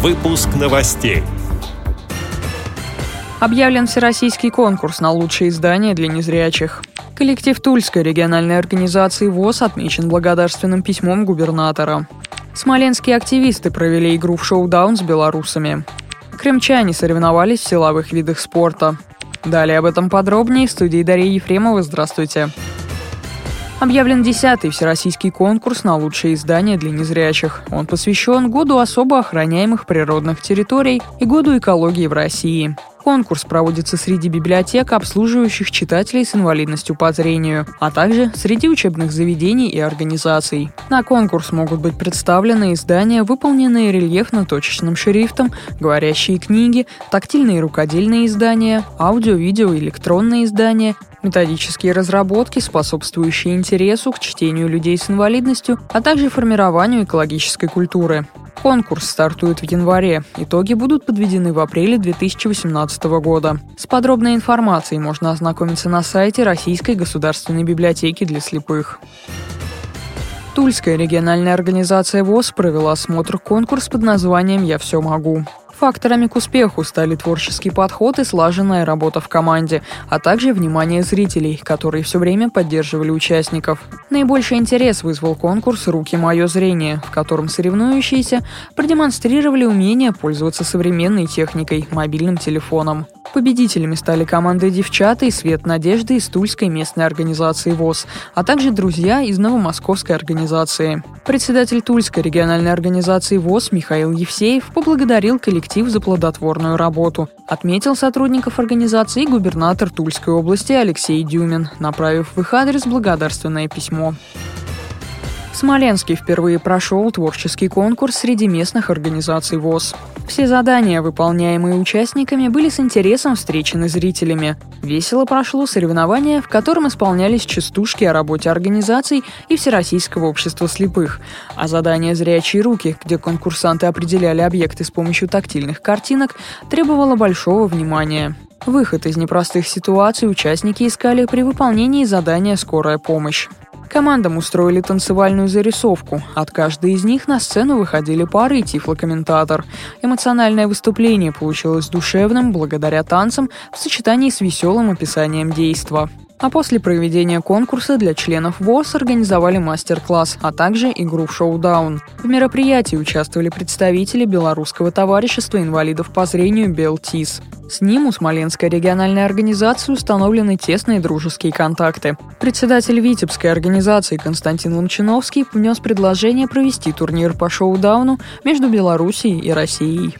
Выпуск новостей. Объявлен всероссийский конкурс на лучшее издание для незрячих. Коллектив Тульской региональной организации ВОЗ отмечен благодарственным письмом губернатора. Смоленские активисты провели игру в шоу-даун с белорусами. Крымчане соревновались в силовых видах спорта. Далее об этом подробнее в студии Дарья Ефремова. Здравствуйте. Объявлен 10-й всероссийский конкурс на лучшее издание для незрячих. Он посвящен году особо охраняемых природных территорий и году экологии в России. Конкурс проводится среди библиотек, обслуживающих читателей с инвалидностью по зрению, а также среди учебных заведений и организаций. На конкурс могут быть представлены издания, выполненные рельефно-точечным шрифтом, говорящие книги, тактильные рукодельные издания, аудио, видео, электронные издания, методические разработки, способствующие интересу к чтению людей с инвалидностью, а также формированию экологической культуры. Конкурс стартует в январе. Итоги будут подведены в апреле 2018 года. С подробной информацией можно ознакомиться на сайте Российской государственной библиотеки для слепых. Тульская региональная организация ВОЗ провела осмотр-конкурс под названием «Я все могу». Факторами к успеху стали творческий подход и слаженная работа в команде, а также внимание зрителей, которые все время поддерживали участников. Наибольший интерес вызвал конкурс «Руки. Мое зрение», в котором соревнующиеся продемонстрировали умение пользоваться современной техникой – мобильным телефоном. Победителями стали команды «Девчата» и «Свет надежды» из Тульской местной организации ВОЗ, а также друзья из новомосковской организации. Председатель Тульской региональной организации ВОЗ Михаил Евсеев поблагодарил коллектив за плодотворную работу. Отметил сотрудников организации губернатор Тульской области Алексей Дюмин, направив в их адрес благодарственное письмо. Смоленске впервые прошел творческий конкурс среди местных организаций ВОЗ. Все задания, выполняемые участниками, были с интересом встречены зрителями. Весело прошло соревнование, в котором исполнялись частушки о работе организаций и Всероссийского общества слепых, а задание «Зрячие руки», где конкурсанты определяли объекты с помощью тактильных картинок, требовало большого внимания. Выход из непростых ситуаций участники искали при выполнении задания «Скорая помощь». Командам устроили танцевальную зарисовку. От каждой из них на сцену выходили пары и тифлокомментатор. Эмоциональное выступление получилось душевным благодаря танцам в сочетании с веселым описанием действа. А после проведения конкурса для членов ВОЗ организовали мастер-класс, а также игру в шоу-даун. В мероприятии участвовали представители Белорусского товарищества инвалидов по зрению «Белтис». С ним у Смоленской региональной организации установлены тесные дружеские контакты. Председатель Витебской организации Константин Ломчиновский внес предложение провести турнир по шоу-дауну между Белоруссией и Россией.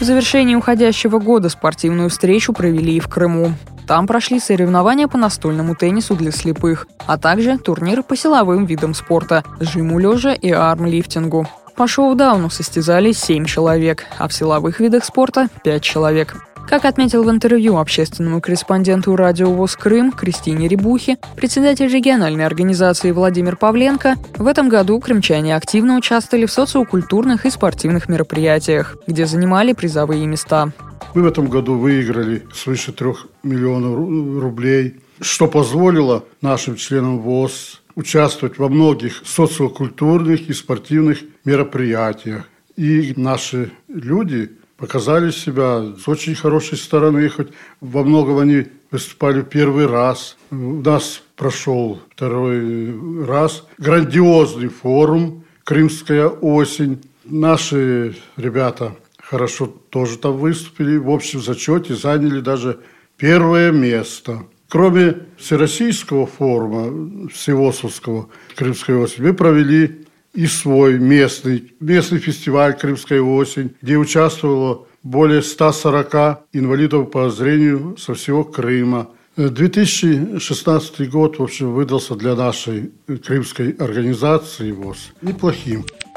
В завершении уходящего года спортивную встречу провели и в Крыму. Там прошли соревнования по настольному теннису для слепых, а также турниры по силовым видам спорта – жиму лежа и армлифтингу. По шоу-дауну состязались 7 человек, а в силовых видах спорта – 5 человек. Как отметил в интервью общественному корреспонденту радио ВОЗ Крым Кристине Рябухе, председатель региональной организации Владимир Павленко, в этом году крымчане активно участвовали в социокультурных и спортивных мероприятиях, где занимали призовые места. Мы в этом году выиграли свыше трех миллионов рублей, что позволило нашим членам ВОЗ участвовать во многих социокультурных и спортивных мероприятиях. И наши люди показали себя с очень хорошей стороны, хоть во многом они выступали первый раз. У нас прошел второй раз грандиозный форум «Крымская осень». Наши ребята хорошо тоже там выступили. В общем зачете заняли даже первое место. Кроме Всероссийского форума Всевосовского Крымской осень, мы провели и свой местный, местный фестиваль «Крымская осень», где участвовало более 140 инвалидов по зрению со всего Крыма. 2016 год, в общем, выдался для нашей крымской организации ВОЗ неплохим.